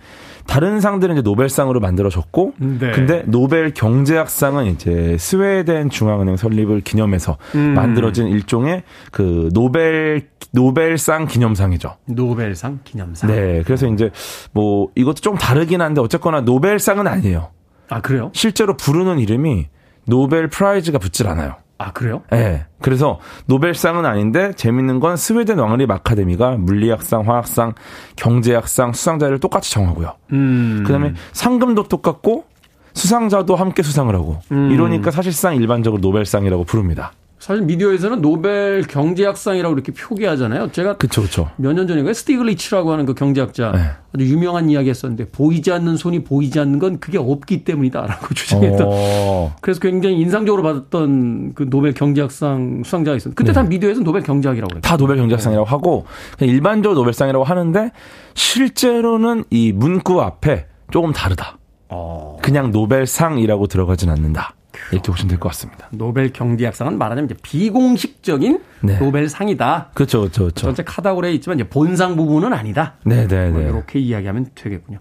다른 상들은 이제 노벨상으로 만들어졌고, 네. 근데 노벨 경제학상은 이제 스웨덴 중앙은행 설립을 기념해서 음. 만들어진 일종의 그 노벨, 노벨상 기념상이죠. 노벨상 기념상? 네. 그래서 이제 뭐 이것도 좀 다르긴 한데, 어쨌거나 노벨상은 아니에요. 아, 그래요? 실제로 부르는 이름이 노벨 Prize가 붙질 않아요. 아, 그래요? 예. 네. 그래서 노벨상은 아닌데 재밌는 건 스웨덴 왕립 아카데미가 물리학상, 화학상, 경제학상 수상자를 똑같이 정하고요. 음. 그다음에 상금도 똑같고 수상자도 함께 수상을 하고 음. 이러니까 사실상 일반적으로 노벨상이라고 부릅니다. 사실 미디어에서는 노벨 경제학상이라고 이렇게 표기하잖아요. 제가 몇년 전에 스티글리츠라고 하는 그 경제학자 네. 아주 유명한 이야기 했었는데 보이지 않는 손이 보이지 않는 건 그게 없기 때문이다라고 (laughs) 주장했던. 오. 어. 그래서 굉장히 인상적으로 받았던 그 노벨 경제학상 수상자가 있었는데 그때 네. 다 미디어에서는 노벨 경제학이라고 그랬어요. 다 노벨 경제학상이라고 네. 하고 일반적으로 노벨상이라고 하는데 실제로는 이 문구 앞에 조금 다르다. 어. 그냥 노벨상이라고 들어가진 않는다. 이렇게 보시면 될 것 같습니다. 노벨 경제학상은 말하자면 이제 비공식적인 네. 노벨상이다. 그렇죠, 그렇죠, 그렇죠. 전체 카테고리에 있지만 이제 본상 부분은 아니다. 네, 네, 뭐 네. 이렇게 이야기하면 되겠군요.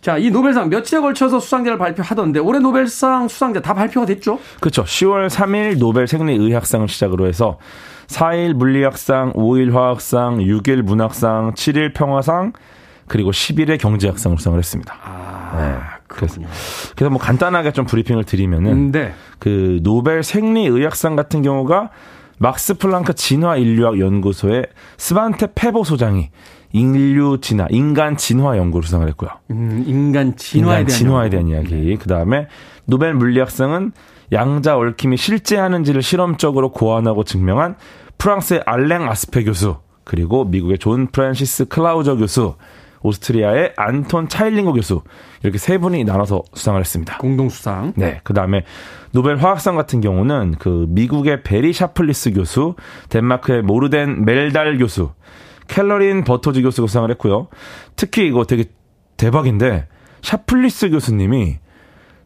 자, 이 노벨상 며칠에 걸쳐서 수상자를 발표하던데 올해 노벨상 수상자 다 발표가 됐죠? 그렇죠. 10월 3일 노벨 생리의학상을 시작으로 해서 4일 물리학상, 5일 화학상, 6일 문학상, 7일 평화상, 그리고 10일에 경제학상을 수상을 했습니다. 아, 네. 그래서, 그래서 뭐 간단하게 좀 브리핑을 드리면은 음, 네. 그 노벨 생리의학상 같은 경우가 막스 플랑크 진화 인류학 연구소의 스반테 페보 소장이 인류 진화, 인간 진화 연구를 수상을 했고요. 음, 인간 진화에 인간 대한 진화에 대한 이야기. 네. 그다음에 노벨 물리학상은 양자 얽힘이 실재하는지를 실험적으로 고안하고 증명한 프랑스의 알랭 아스페 교수, 그리고 미국의 존 프란시스 클라우저 교수, 오스트리아의 안톤 차일링거 교수 이렇게 세 분이 나눠서 수상을 했습니다. 공동 수상. 네. 그 다음에 노벨 화학상 같은 경우는 그 미국의 베리 샤플리스 교수, 덴마크의 모르텐 멜달 교수, 캐럴린 버토지 교수가 수상을 했고요. 특히 이거 되게 대박인데 샤플리스 교수님이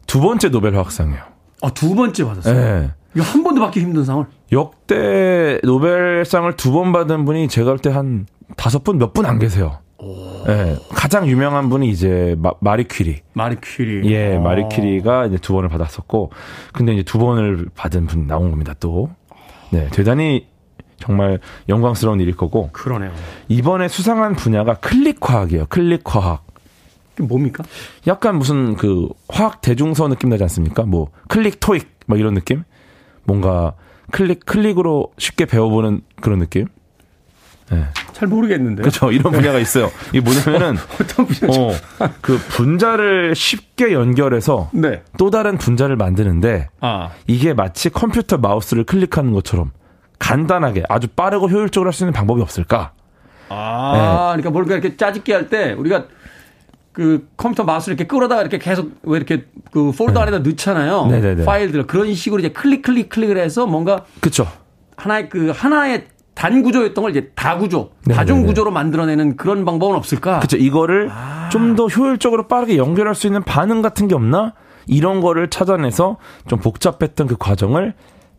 두 번째 노벨 화학상이에요. 아, 두 번째 받았어요. 네. 이거 한 번도 받기 힘든 상을. 역대 노벨상을 두 번 받은 분이 제가 볼 때 한 다섯 분, 몇 분 안 계세요. 예, 가장 유명한 분이 이제 마, 리 퀴리. 마리 퀴리. 예, 어. 마리 퀴리가 이제 두 번을 받았었고, 근데 이제 두 번을 받은 분 나온 겁니다, 또. 네, 대단히 정말 영광스러운 일일 거고, 그러네요. 이번에 수상한 분야가 클릭화학이에요, 클릭화학. 뭡니까? 약간 무슨 그 화학 대중서 느낌 나지 않습니까? 뭐, 클릭 토익, 막 이런 느낌? 뭔가 클릭, 클릭으로 쉽게 배워보는 그런 느낌? 네. 잘 모르겠는데. 그렇죠. 이런 분야가 있어요. 이게 뭐냐면은 (laughs) 어떤 분야죠? 어, 그 분자를 쉽게 연결해서 네. 또 다른 분자를 만드는데 아. 이게 마치 컴퓨터 마우스를 클릭하는 것처럼 간단하게 아주 빠르고 효율적으로 할 수 있는 방법이 없을까? 아, 네. 그러니까 뭔가 이렇게 짜집기 할 때 우리가 그 컴퓨터 마우스를 이렇게 끌어다가 이렇게 계속 왜 이렇게 그 폴더 안에다 넣잖아요. 네네네. 파일들 그런 식으로 이제 클릭 클릭 클릭을 해서 뭔가 그렇죠. 하나의 그 하나의 단 구조였던 걸 이제 다구조, 네네네. 다중 구조로 만들어내는 그런 방법은 없을까? 그렇죠. 이거를 아. 좀더 효율적으로 빠르게 연결할 수 있는 반응 같은 게 없나? 이런 거를 찾아내서 좀 복잡했던 그 과정을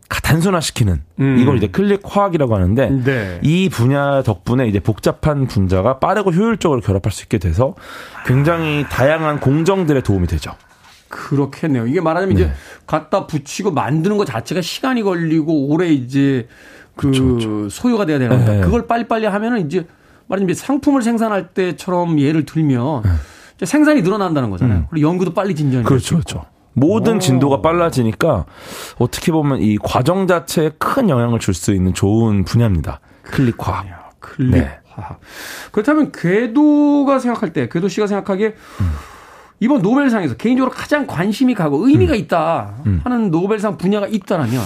가- 단순화시키는 음. 이걸 이제 클릭 화학이라고 하는데 네. 이 분야 덕분에 이제 복잡한 분자가 빠르고 효율적으로 결합할 수 있게 돼서 굉장히 다양한 공정들에 도움이 되죠. 그렇겠네요. 이게 말하자면 네. 이제 갖다 붙이고 만드는 것 자체가 시간이 걸리고 오래 이제 그 소요가 돼야 되는 거다. 네. 그걸 빨리빨리 하면은 이제 말하자면 상품을 생산할 때처럼 예를 들면 이제 생산이 늘어난다는 거잖아요. 그리고 연구도 빨리 진전이 네. 음. 그렇죠, 그렇죠. 모든 오. 진도가 빨라지니까 어떻게 보면 이 과정 자체에 큰 영향을 줄 수 있는 좋은 분야입니다. 클릭 화학. 클릭 네. 그렇다면 궤도가 생각할 때 궤도 씨가 생각하기에 이번 노벨상에서 개인적으로 가장 관심이 가고 의미가 있다 하는 노벨상 분야가 있다라면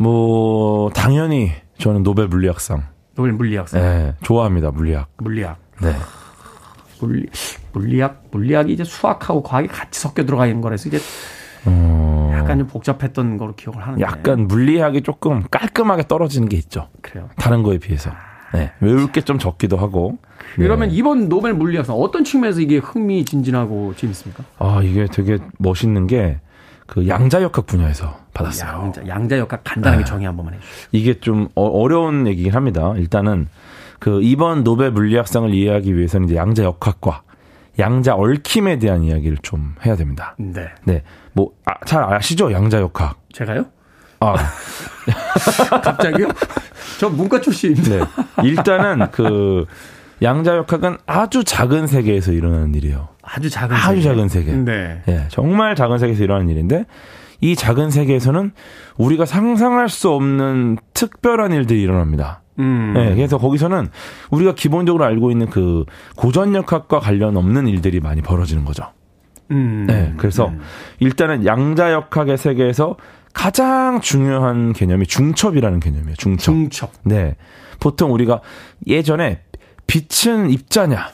뭐 당연히 저는 노벨 물리학상. 노벨 물리학상, 네, 좋아합니다. 물리학. 물리학. 네. 물리, 물리학, 물리학이 이제 수학하고 과학이 같이 섞여 들어가 있는 거라서 이제 어, 약간 좀 복잡했던 걸로 기억을 하는데. 약간 물리학이 조금 깔끔하게 떨어지는 게 있죠. 그래요. 다른 거에 비해서. 네. 외울 게 좀 적기도 하고. 그러면 네. 이번 노벨 물리학상 어떤 측면에서 이게 흥미진진하고 재밌습니까? 아, 이게 되게 멋있는 게 그 양자역학 분야에서 받았어요. 양자, 양자 역학 간단하게 네. 정의 한 번만 해주시죠. 이게 좀 어- 어려운 얘기긴 합니다. 일단은 그 이번 노벨 물리학상을 이해하기 위해서는 이제 양자 역학과 양자 얽힘에 대한 이야기를 좀 해야 됩니다. 네. 네. 뭐, 아, 잘 아시죠? 양자 역학. 제가요? 아, (laughs) 갑자기요? 저 문과 출신입니다. 네. 일단은 그 양자 역학은 아주 작은 세계에서 일어나는 일이에요. 아주 작은 아주 세계. 작은 세계. 네. 예, 정말 작은 세계에서 일어나는 일인데 이 작은 세계에서는 우리가 상상할 수 없는 특별한 일들이 일어납니다. 음. 네, 그래서 거기서는 우리가 기본적으로 알고 있는 그 고전역학과 관련 없는 일들이 많이 벌어지는 거죠. 음. 네, 그래서 음. 일단은 양자역학의 세계에서 가장 중요한 개념이 중첩이라는 개념이에요. 중첩. 중첩. 네. 보통 우리가 예전에 빛은 입자냐,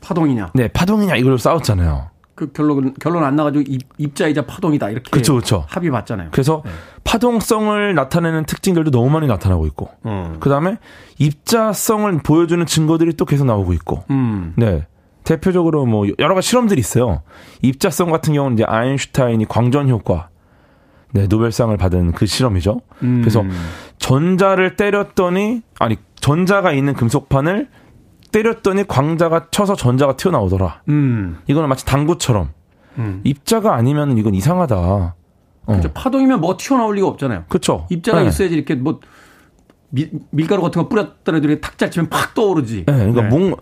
파동이냐. 네, 파동이냐 이걸로 싸웠잖아요. 그 결론 결론 안 나가지고 입, 입자이자 파동이다 이렇게 그렇죠, 그렇죠. 합의 봤잖아요. 그래서 네. 파동성을 나타내는 특징들도 너무 많이 나타나고 있고, 음. 그 다음에 입자성을 보여주는 증거들이 또 계속 나오고 있고, 음. 네. 대표적으로 뭐 여러 가지 실험들이 있어요. 입자성 같은 경우는 이제 아인슈타인이 광전 효과, 네, 노벨상을 받은 그 실험이죠. 음. 그래서 전자를 때렸더니 아니 전자가 있는 금속판을 때렸더니 광자가 쳐서 전자가 튀어나오더라. 음. 이거는 마치 당구처럼 음. 입자가 아니면 이건 이상하다. 어. 그렇죠. 파동이면 뭐 튀어나올 리가 없잖아요. 그렇죠. 입자가 네. 있어야지 이렇게 뭐 밀, 밀가루 같은 거 뿌렸더라도 이렇게 탁잘 치면 팍 떠오르지. 네, 그러니까 네. 뭔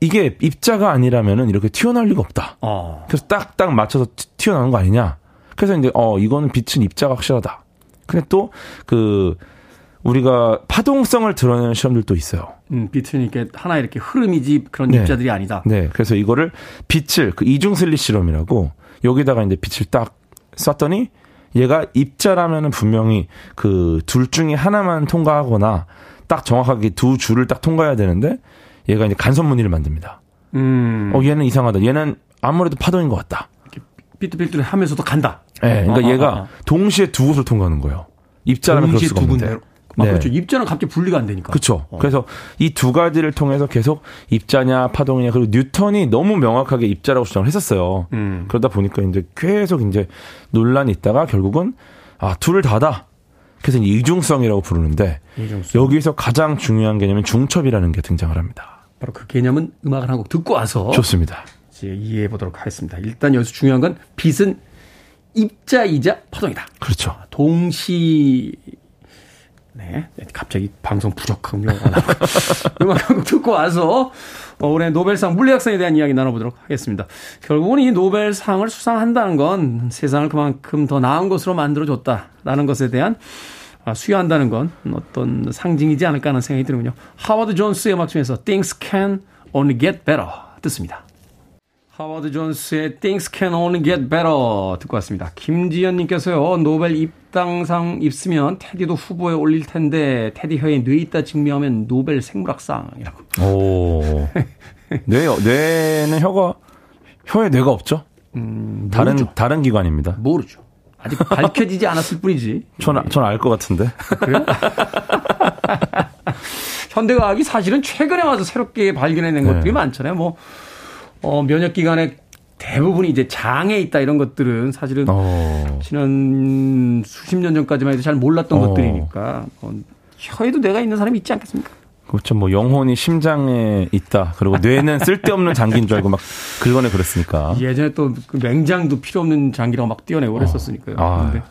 이게 입자가 아니라면은 이렇게 튀어나올 리가 없다. 어. 그래서 딱딱 맞춰서 튀- 튀어나오는 거 아니냐. 그래서 이제 어 이거는 빛은 입자가 확실하다. 근데 또 그 우리가 파동성을 드러내는 시험들도 있어요. 음, 빛은 이렇게 하나 이렇게 흐름이지 그런 네. 입자들이 아니다. 네, 그래서 이거를 빛을 그 이중 슬리 실험이라고 여기다가 이제 빛을 딱 쐈더니 얘가 입자라면은 분명히 그 둘 중에 하나만 통과하거나 딱 정확하게 두 줄을 딱 통과해야 되는데 얘가 이제 간섭 무늬를 만듭니다. 음. 어 얘는 이상하다. 얘는 아무래도 파동인 것 같다. 삐뚤삐뚤 하면서도 간다. 예, 그러니까 어, 어, 얘가 어, 어. 동시에 두 곳을 통과하는 거예요. 입자라면 그럴 수가 두 없는데. 아, 네. 그렇죠. 입자는 갑자기 분리가 안 되니까. 그렇죠. 어. 그래서 이 두 가지를 통해서 계속 입자냐 파동이냐 그리고 뉴턴이 너무 명확하게 입자라고 주장을 했었어요. 음. 그러다 보니까 이제 계속 이제 논란이 있다가 결국은 아 둘을 다다. 그래서 이중성이라고 부르는데 이중성. 여기서 가장 중요한 개념은 중첩이라는 게 등장을 합니다. 바로 그 개념은 음악을 한 곡 듣고 와서 좋습니다. 이제 이해해 보도록 하겠습니다. 일단 여기서 중요한 건 빛은 입자이자 파동이다. 그렇죠. 동시 네. 갑자기 방송 나고 (laughs) 음악 한곡 듣고 와서 어, 올해 노벨상 물리학상에 대한 이야기 나눠보도록 하겠습니다. 결국은 이 노벨상을 수상한다는 건 세상을 그만큼 더 나은 것으로 만들어줬다라는 것에 대한 아, 수여한다는 건 어떤 상징이지 않을까 하는 생각이 드는군요. 하워드 존스의 음악 중에서 Things Can Only Get Better 듣습니다. 하워드 존스의 Things Can Only Get Better 듣고 왔습니다. 김지연님께서요, 노벨 입담상 있으면 태디도 후보에 올릴 텐데, 태디 혀에 뇌 있다 증명하면 노벨 생물학상이라고. 오. 뇌, 뇌는 혀가, 혀에 뇌가 없죠? 음, 다른, 다른 기관입니다. 모르죠. 아직 밝혀지지 않았을 뿐이지. 전, 전알 것 같은데. 그래요? (laughs) 현대과학이 사실은 최근에 와서 새롭게 발견해낸 네. 것들이 많잖아요. 뭐, 어, 면역 기관에 대부분이 이제 장에 있다 이런 것들은 사실은 어. 지난 수십 년 전까지만 해도 잘 몰랐던 어. 것들이니까 어, 혀에도 뇌가 있는 사람이 있지 않겠습니까? 그렇죠. 뭐 영혼이 심장에 있다. 그리고 뇌는 쓸데없는 장기인 줄 알고 막 긁어내 그랬으니까. 예전에 또 그 맹장도 필요 없는 장기라고 막 떼어내고 그랬었으니까요. 어. 아.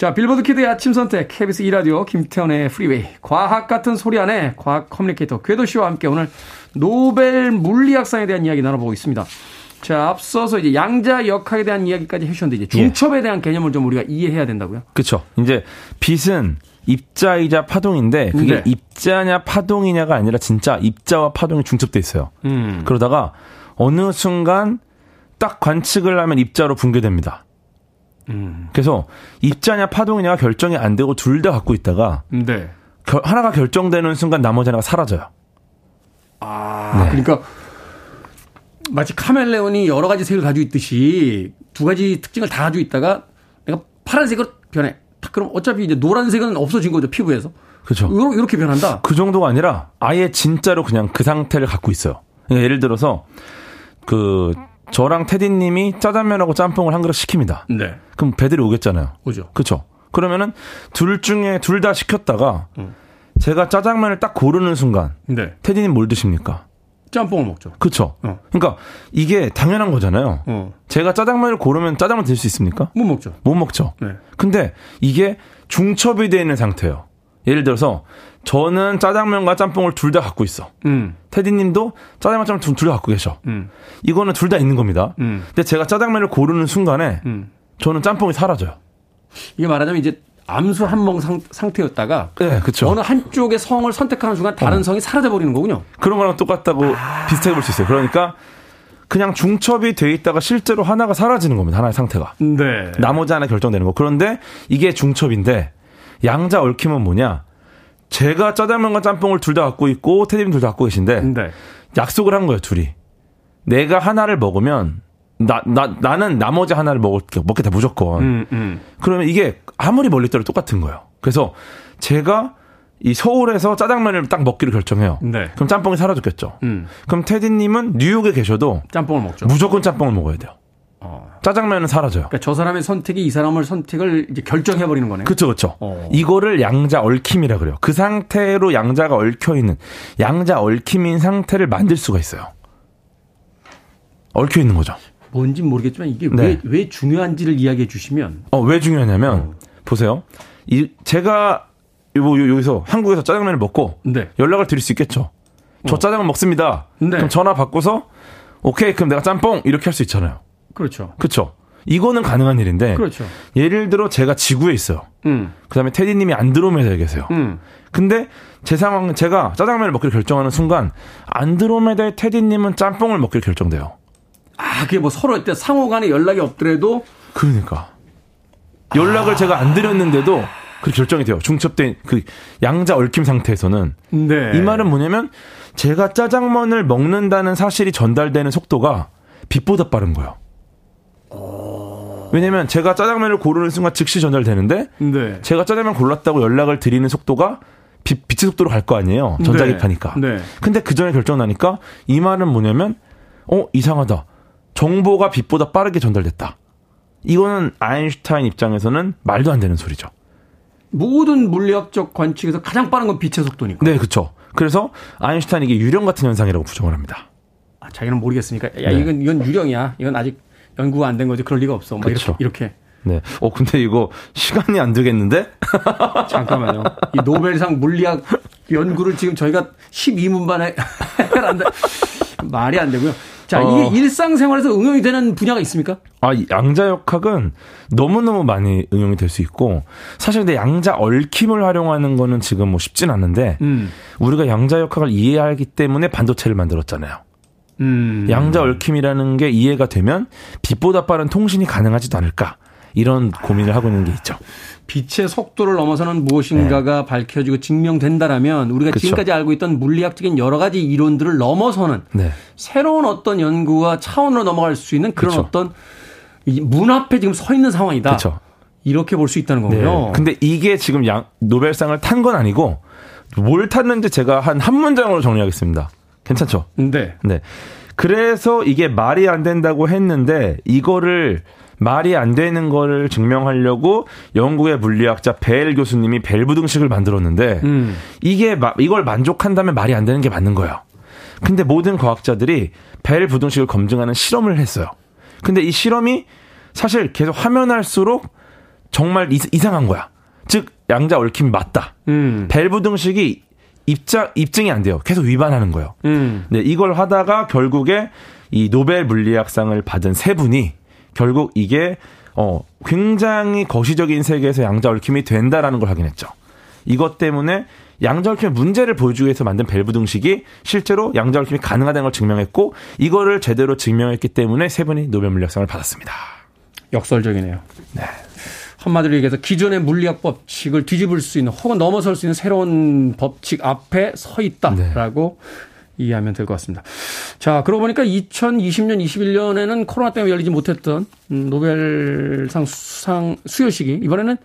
자, 빌보드 키드의 아침 선택, KBS 2라디오, 김태훈의 프리웨이, 과학 같은 소리 안에 과학 커뮤니케이터 궤도 씨와 함께 오늘 노벨 물리학상에 대한 이야기 나눠보고 있습니다. 자, 앞서서 이제 양자 역학에 대한 이야기까지 해주셨는데 이제 중첩에 예. 대한 개념을 좀 우리가 이해해야 된다고요? 그렇죠. 이제 빛은 입자이자 파동인데 그게 네. 입자냐 파동이냐가 아니라 진짜 입자와 파동이 중첩돼 있어요. 음. 그러다가 어느 순간 딱 관측을 하면 입자로 붕괴됩니다. 음. 그래서 입자냐 파동이냐가 결정이 안 되고 둘 다 갖고 있다가 네. 겨, 하나가 결정되는 순간 나머지 하나가 사라져요. 아, 네. 그러니까 마치 카멜레온이 여러 가지 색을 가지고 있듯이 두 가지 특징을 다 가지고 있다가 내가 파란색으로 변해. 그럼 어차피 이제 노란색은 없어진 거죠 피부에서. 그렇죠. 이렇게 변한다. 그 정도가 아니라 아예 진짜로 그냥 그 상태를 갖고 있어요. 그러니까 예를 들어서 그 저랑 테디님이 짜장면하고 짬뽕을 한 그릇 시킵니다. 네. 그럼 배들이 오겠잖아요. 오죠. 그렇죠. 그러면은 둘 중에 둘 다 시켰다가 음. 제가 짜장면을 딱 고르는 순간 네. 테디님 뭘 드십니까? 짬뽕을 먹죠. 그렇죠. 어. 그러니까 이게 당연한 거잖아요. 어. 제가 짜장면을 고르면 짜장면 드실 수 있습니까? 못 먹죠. 못 먹죠. 네. 근데 이게 중첩이 되어 있는 상태예요. 예를 들어서 저는 짜장면과 짬뽕을 둘 다 갖고 있어. 음. 테디님도 짜장면 짬뽕 둘 다 갖고 계셔. 음. 이거는 둘 다 있는 겁니다. 음. 근데 제가 짜장면을 고르는 순간에 음. 저는 짬뽕이 사라져요. 이게 말하자면 이제 암수 한몽 상태였다가 네, 그렇죠. 어느 한쪽의 성을 선택하는 순간 다른 어. 성이 사라져 버리는 거군요. 그런 거랑 똑같다고 아. 비슷하게 볼수 있어요. 그러니까 그냥 중첩이 돼 있다가 실제로 하나가 사라지는 겁니다. 하나의 상태가. 네. 나머지 하나 결정되는 거. 그런데 이게 중첩인데 양자 얽힘은 뭐냐? 제가 짜장면과 짬뽕을 둘 다 갖고 있고 테디님 둘 다 갖고 계신데 네. 약속을 한 거예요, 둘이. 내가 하나를 먹으면 나, 나, 나는 나머지 하나를 먹을, 먹겠다, 무조건. 음, 음. 그러면 이게 아무리 멀리 떨어도 똑같은 거예요. 그래서 제가 이 서울에서 짜장면을 딱 먹기로 결정해요. 네. 그럼 짬뽕이 사라졌겠죠. 음. 그럼 테디님은 뉴욕에 계셔도 짬뽕을 먹죠. 무조건 짬뽕을 먹어야 돼요. 어. 짜장면은 사라져요. 그러니까 저 사람의 선택이 이 사람을 선택을 이제 결정해 버리는 거네요. 그렇죠, 그렇죠. 이거를 양자 얽힘이라 그래요. 그 상태로 양자가 얽혀 있는 양자 얽힘인 상태를 만들 수가 있어요. 얽혀 있는 거죠. 뭔지 모르겠지만 이게 네. 왜, 왜 중요한지를 이야기해 주시면. 어, 왜 중요하냐면, 어. 보세요. 이, 제가 요, 요, 여기서 한국에서 짜장면을 먹고 네. 연락을 드릴 수 있겠죠. 저 어. 짜장면 먹습니다. 네. 그럼 전화 바꿔서 오케이 그럼 내가 짬뽕 이렇게 할 수 있잖아요. 그렇죠. 그렇죠. 이거는 가능한 일인데 그렇죠. 예를 들어 제가 지구에 있어요. 음. 그다음에 테디님이 안드로메다에 계세요. 음. 근데 제 상황 제가 짜장면을 먹기로 결정하는 순간 안드로메다의 테디님은 짬뽕을 먹기로 결정돼요. 아, 그게 뭐 서로 때 상호간에 연락이 없더라도 그러니까 연락을 아. 제가 안 드렸는데도 그 결정이 돼요. 중첩된 그 양자 얽힘 상태에서는 네. 이 말은 뭐냐면 제가 짜장면을 먹는다는 사실이 전달되는 속도가 빛보다 빠른 거예요. 어... 왜냐면 제가 짜장면을 고르는 순간 즉시 전달되는데 네. 제가 짜장면 골랐다고 연락을 드리는 속도가 빛, 빛의 속도로 갈 거 아니에요. 전자기파니까. 네. 네. 근데 그 전에 결정 나니까 이 말은 뭐냐면 어 이상하다. 정보가 빛보다 빠르게 전달됐다. 이거는 아인슈타인 입장에서는 말도 안 되는 소리죠. 모든 물리학적 관측에서 가장 빠른 건 빛의 속도니까. 네, 그렇죠. 그래서 아인슈타인 이게 유령 같은 현상이라고 부정을 합니다. 아, 자기는 모르겠으니까 야 네. 이건 이건 유령이야. 이건 아직 연구가 안 된 거지. 그럴 리가 없어. 뭐 그렇죠. 이렇게, 이렇게. 네. 어 근데 이거 시간이 안 되겠는데? (laughs) 잠깐만요. 이 노벨상 물리학 연구를 지금 저희가 12분 만에 해결한다. 말이 안 되고요. 자, 어. 이게 일상생활에서 응용이 되는 분야가 있습니까? 아, 양자역학은 너무너무 많이 응용이 될 수 있고, 사실 근데 양자 얽힘을 활용하는 거는 지금 뭐 쉽진 않은데, 음. 우리가 양자역학을 이해하기 때문에 반도체를 만들었잖아요. 음. 양자 얽힘이라는 게 이해가 되면 빛보다 빠른 통신이 가능하지도 않을까. 이런 고민을 하고 있는 게 있죠. 빛의 속도를 넘어서는 무엇인가가 네. 밝혀지고 증명된다라면 우리가 그쵸. 지금까지 알고 있던 물리학적인 여러 가지 이론들을 넘어서는 네. 새로운 어떤 연구와 차원으로 넘어갈 수 있는 그런 그쵸. 어떤 문 앞에 지금 서 있는 상황이다. 그쵸. 이렇게 볼 수 있다는 거군요. 네. 근데 이게 지금 양, 노벨상을 탄 건 아니고 뭘 탔는지 제가 한 한 문장으로 정리하겠습니다. 괜찮죠? 네. 네. 그래서 이게 말이 안 된다고 했는데 이거를 말이 안 되는 거를 증명하려고 영국의 물리학자 벨 교수님이 벨 부등식을 만들었는데 음. 이게 이걸 만족한다면 말이 안 되는 게 맞는 거예요. 근데 모든 과학자들이 벨 부등식을 검증하는 실험을 했어요. 근데 이 실험이 사실 계속 하면 할수록 정말 이상한 거야. 즉 양자 얽힘이 맞다. 음. 벨 부등식이 입자 입증이 안 돼요. 계속 위반하는 거예요. 음. 네, 이걸 하다가 결국에 이 노벨 물리학상을 받은 세 분이 결국 이게 어 굉장히 거시적인 세계에서 양자 얽힘이 된다라는 걸 확인했죠. 이것 때문에 양자 얽힘의 문제를 보여주기 위해서 만든 벨 부등식이 실제로 양자 얽힘이 가능하다는 걸 증명했고 이거를 제대로 증명했기 때문에 세 분이 노벨 물리학상을 받았습니다. 역설적이네요. 네. 한마디로 얘기해서 기존의 물리학 법칙을 뒤집을 수 있는 혹은 넘어설 수 있는 새로운 법칙 앞에 서 있다라고 네. 이해하면 될 것 같습니다. 자, 그러고 보니까 2020년, 21년에는 코로나 때문에 열리지 못했던 음, 노벨상 수상 수여식이 이번에는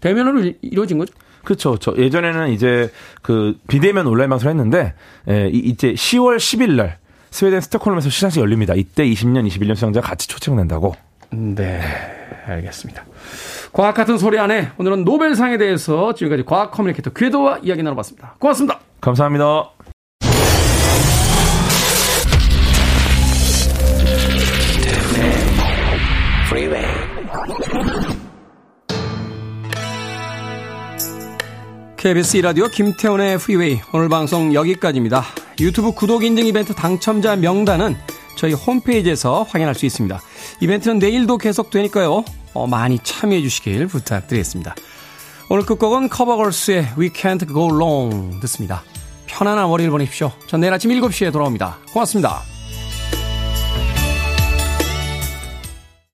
대면으로 이루어진 거죠? 그렇죠. 저 예전에는 이제 그 비대면 온라인 방송을 했는데 예, 이제 10월 10일 날 스웨덴 스톡홀름에서 시상식 열립니다. 이때 20년, 21년 수상자 같이 초청된다고. 네, 알겠습니다. 과학 같은 소리 안에 오늘은 노벨상에 대해서 지금까지 과학 커뮤니케이터 궤도와 이야기 나눠봤습니다. 고맙습니다. 감사합니다. KBS 라디오 김태훈의 프리웨이 오늘 방송 여기까지입니다. 유튜브 구독 인증 이벤트 당첨자 명단은 저희 홈페이지에서 확인할 수 있습니다. 이벤트는 내일도 계속되니까요. 어, 많이 참여해 주시길 부탁드리겠습니다. 오늘 끝곡은 커버걸스의 We Can't Go Wrong 듣습니다. 편안한 월요일 보내십시오. 전 내일 아침 7시에 돌아옵니다. 고맙습니다.